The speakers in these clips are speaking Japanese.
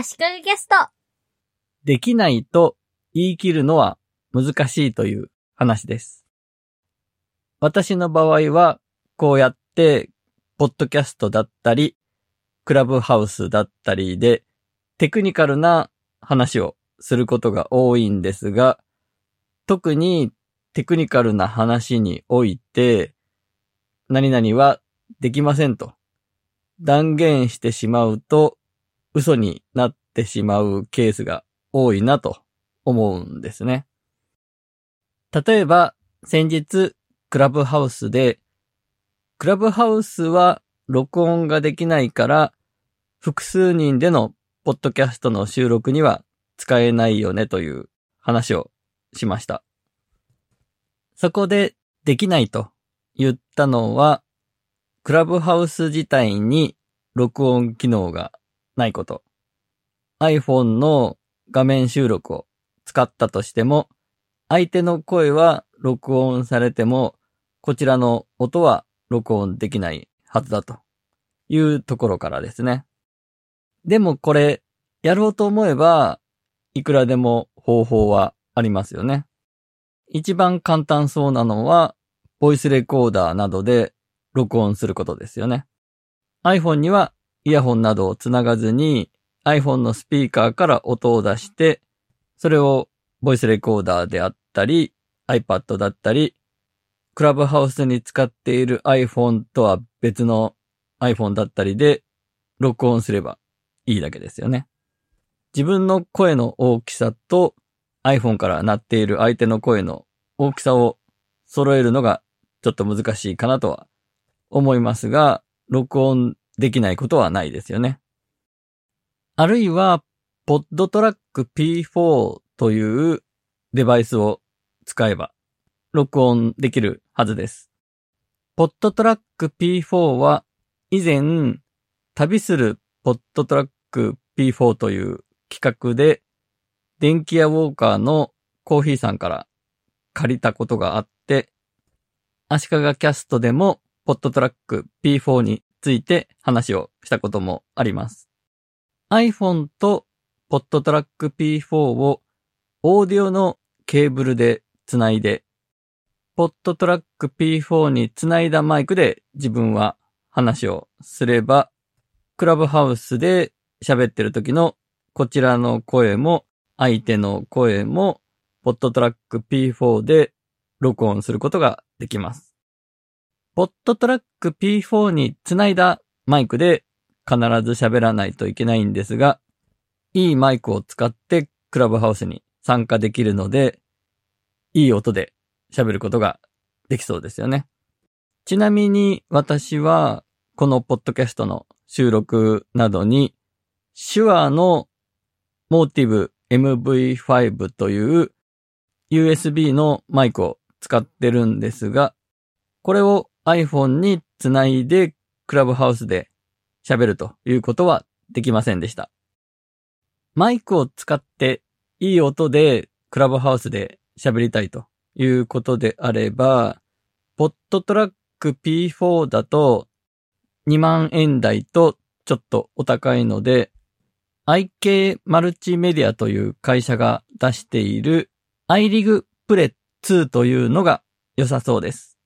足利ゲスト。できないと言い切るのは難しいという話です。私の場合は、こうやって、ポッドキャストだったり、クラブハウスだったりで、テクニカルな話をすることが多いんですが、特にテクニカルな話において、何々はできませんと断言してしまうと嘘になってしまうケースが多いなと思うんですね。例えば、先日、クラブハウスで、クラブハウスは録音ができないから、複数人でのポッドキャストの収録には使えないよねという話をしました。そこでできないと言ったのは、クラブハウス自体に録音機能がないこと。iPhone の画面収録を使ったとしても、相手の声は録音されても、こちらの音は録音できないはずだというところからですね。でもこれ、やろうと思えば、いくらでも方法はありますよね。一番簡単そうなのは、ボイスレコーダーなどで録音することですよね。iPhone にはイヤホンなどをつながずに iPhone のスピーカーから音を出して、それをボイスレコーダーであったり、iPad だったり、クラブハウスに使っている iPhone とは別の iPhone だったりで録音すればいいだけですよね。自分の声の大きさと iPhone から鳴っている相手の声の大きさを揃えるのがちょっと難しいかなとは思いますが、録音できないことはないですよね。あるいは、ポッドトラック P4 というデバイスを使えば、録音できるはずです。ポッドトラック P4 は、以前、旅するポッドトラック P4 という企画で、電気屋ウォーカーのコーヒーさんから借りたことがあって、足利キャストでも、ポッドトラック P4 について話をしたこともあります。iPhone とポッドトラック P4 をオーディオのケーブルでつないで、ポッドトラック P4 につないだマイクで自分は話をすれば、クラブハウスで喋ってる時のこちらの声も相手の声もポッドトラック P4 で録音することができます。ポッドトラック P4 につないだマイクで必ず喋らないといけないんですが、いいマイクを使ってクラブハウスに参加できるので、いい音で喋ることができそうですよね。ちなみに私はこのポッドキャストの収録などに手話のモーティブ MV5 という USB のマイクを使ってるんですが、これを iPhone につないでクラブハウスで喋るということはできませんでした。マイクを使っていい音でクラブハウスで喋りたいということであれば、ポッドトラック P4 だと2万円台とちょっとお高いので、IK マルチメディアという会社が出している iRig プレ2というのが良さそうです。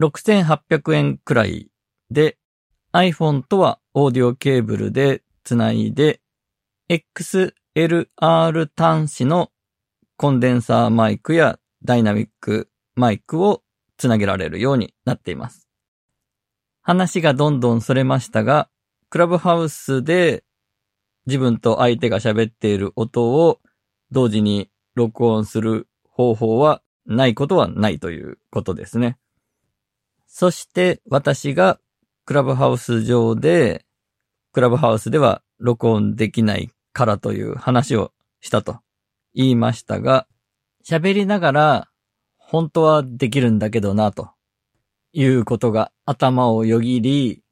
6800円くらいで iPhone とはオーディオケーブルでつないで XLR 端子のコンデンサーマイクやダイナミックマイクをつなげられるようになっています。話がどんどんそれましたが、クラブハウスで自分と相手が喋っている音を同時に録音する方法はないことはないということですね。そして私がクラブハウス上で、クラブハウスでは録音できないからという話をしたと言いましたが、喋りながら本当はできるんだけどなということが頭をよぎり、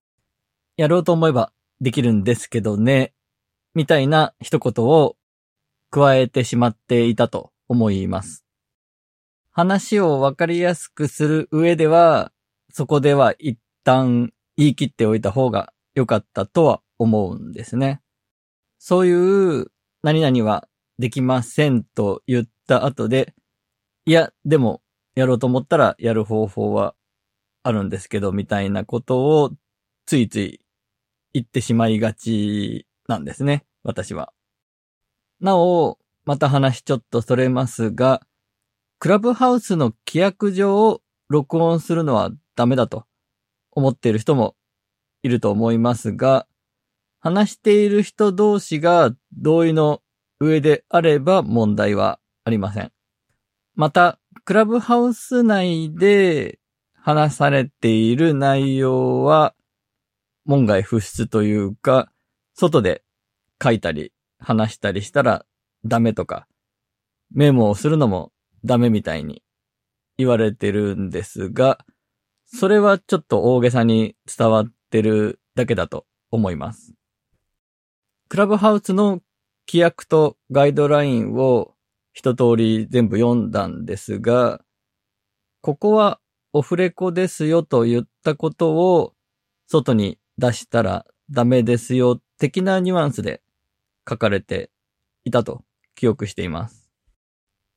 やろうと思えばできるんですけどね、みたいな一言を加えてしまっていたと思います。話をわかりやすくする上では、そこでは一旦言い切っておいた方が良かったとは思うんですね。そういう何々はできませんと言った後で、いや、でもやろうと思ったらやる方法はあるんですけど、みたいなことをついつい言ってしまいがちなんですね、私は。なお、また話ちょっとそれますが、クラブハウスの規約上を録音するのはダメだと思っている人もいると思いますが、話している人同士が同意の上であれば問題はありません。また、クラブハウス内で話されている内容は門外不出というか、外で書いたり話したりしたらダメとか、メモをするのもダメみたいに言われてるんですが、それはちょっと大げさに伝わってるだけだと思います。クラブハウスの規約とガイドラインを一通り全部読んだんですが、ここはオフレコですよと言ったことを外に出したらダメですよ的なニュアンスで書かれていたと記憶しています。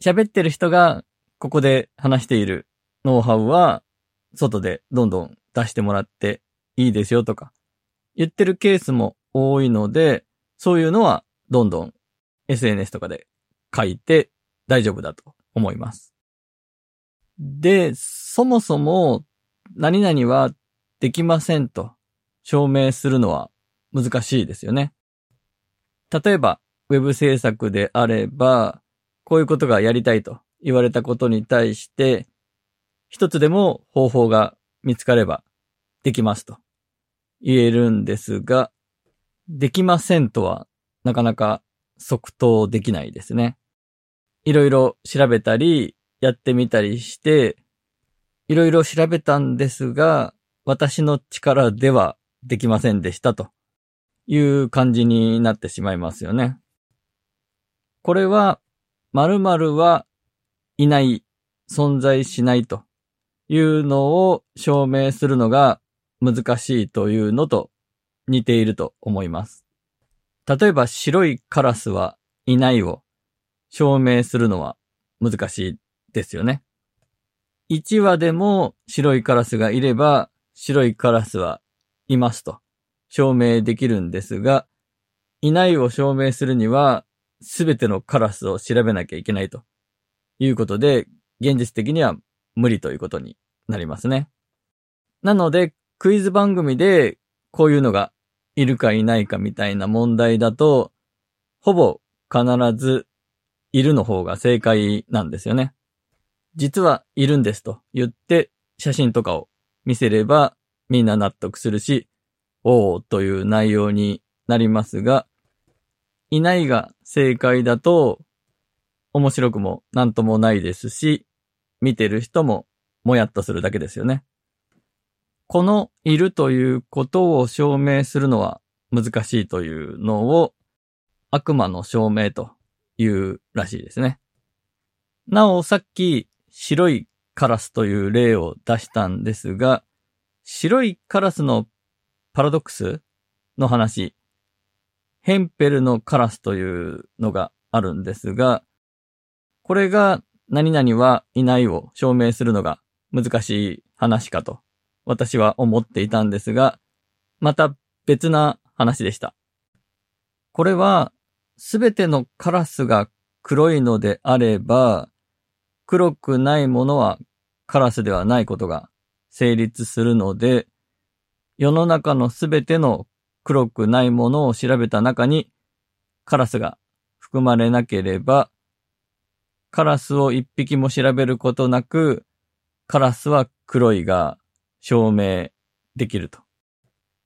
喋ってる人がここで話しているノウハウは外でどんどん出してもらっていいですよとか言ってるケースも多いので、そういうのはどんどん SNS とかで書いて大丈夫だと思います。で、そもそも何々はできませんと証明するのは難しいですよね。例えば、ウェブ制作であれば、こういうことがやりたいと言われたことに対して、一つでも方法が見つかればできますと言えるんですが、できませんとはなかなか即答できないですね。いろいろ調べたり、やってみたりして、いろいろ調べたんですが、私の力ではできませんでしたという感じになってしまいますよね。これは、〇〇はいない、存在しないというのを証明するのが難しいというのと似ていると思います。例えば白いカラスはいないを証明するのは難しいですよね。1羽でも白いカラスがいれば白いカラスはいますと証明できるんですが、いないを証明するにはすべてのカラスを調べなきゃいけないということで、現実的には無理ということになりますね。なので、クイズ番組でこういうのがいるかいないかみたいな問題だと、ほぼ必ずいるの方が正解なんですよね。実はいるんですと言って写真とかを見せればみんな納得するし、おーという内容になりますが、いないが正解だと面白くもなんともないですし、見てる人ももやっとするだけですよね。このいるということを証明するのは難しいというのを悪魔の証明というらしいですね。なお、さっき白いカラスという例を出したんですが、白いカラスのパラドックスの話、ヘンペルのカラスというのがあるんですが、これが何々はいないを証明するのが難しい話かと私は思っていたんですが、また別な話でした。これはすべてのカラスが黒いのであれば、黒くないものはカラスではないことが成立するので、世の中のすべての黒くないものを調べた中にカラスが含まれなければ、カラスを一匹も調べることなく、カラスは黒いが証明できると。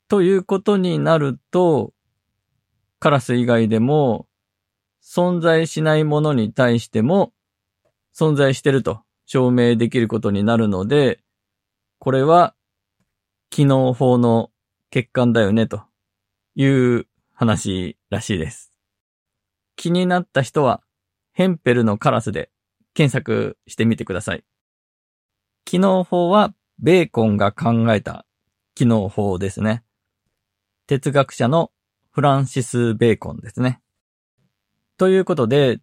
ということになると、カラス以外でも存在しないものに対しても存在してると証明できることになるので、これは機能法の欠陥だよねという話らしいです。気になった人はヘンペルのカラスで検索してみてください。機能法はベーコンが考えた機能法ですね。哲学者のフランシス・ベーコンですね。ということで、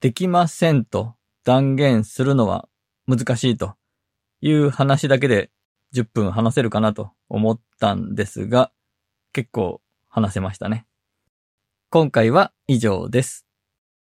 できませんと断言するのは難しいという話だけで10分話せるかなと思ったんですが、結構話せましたね。今回は以上です。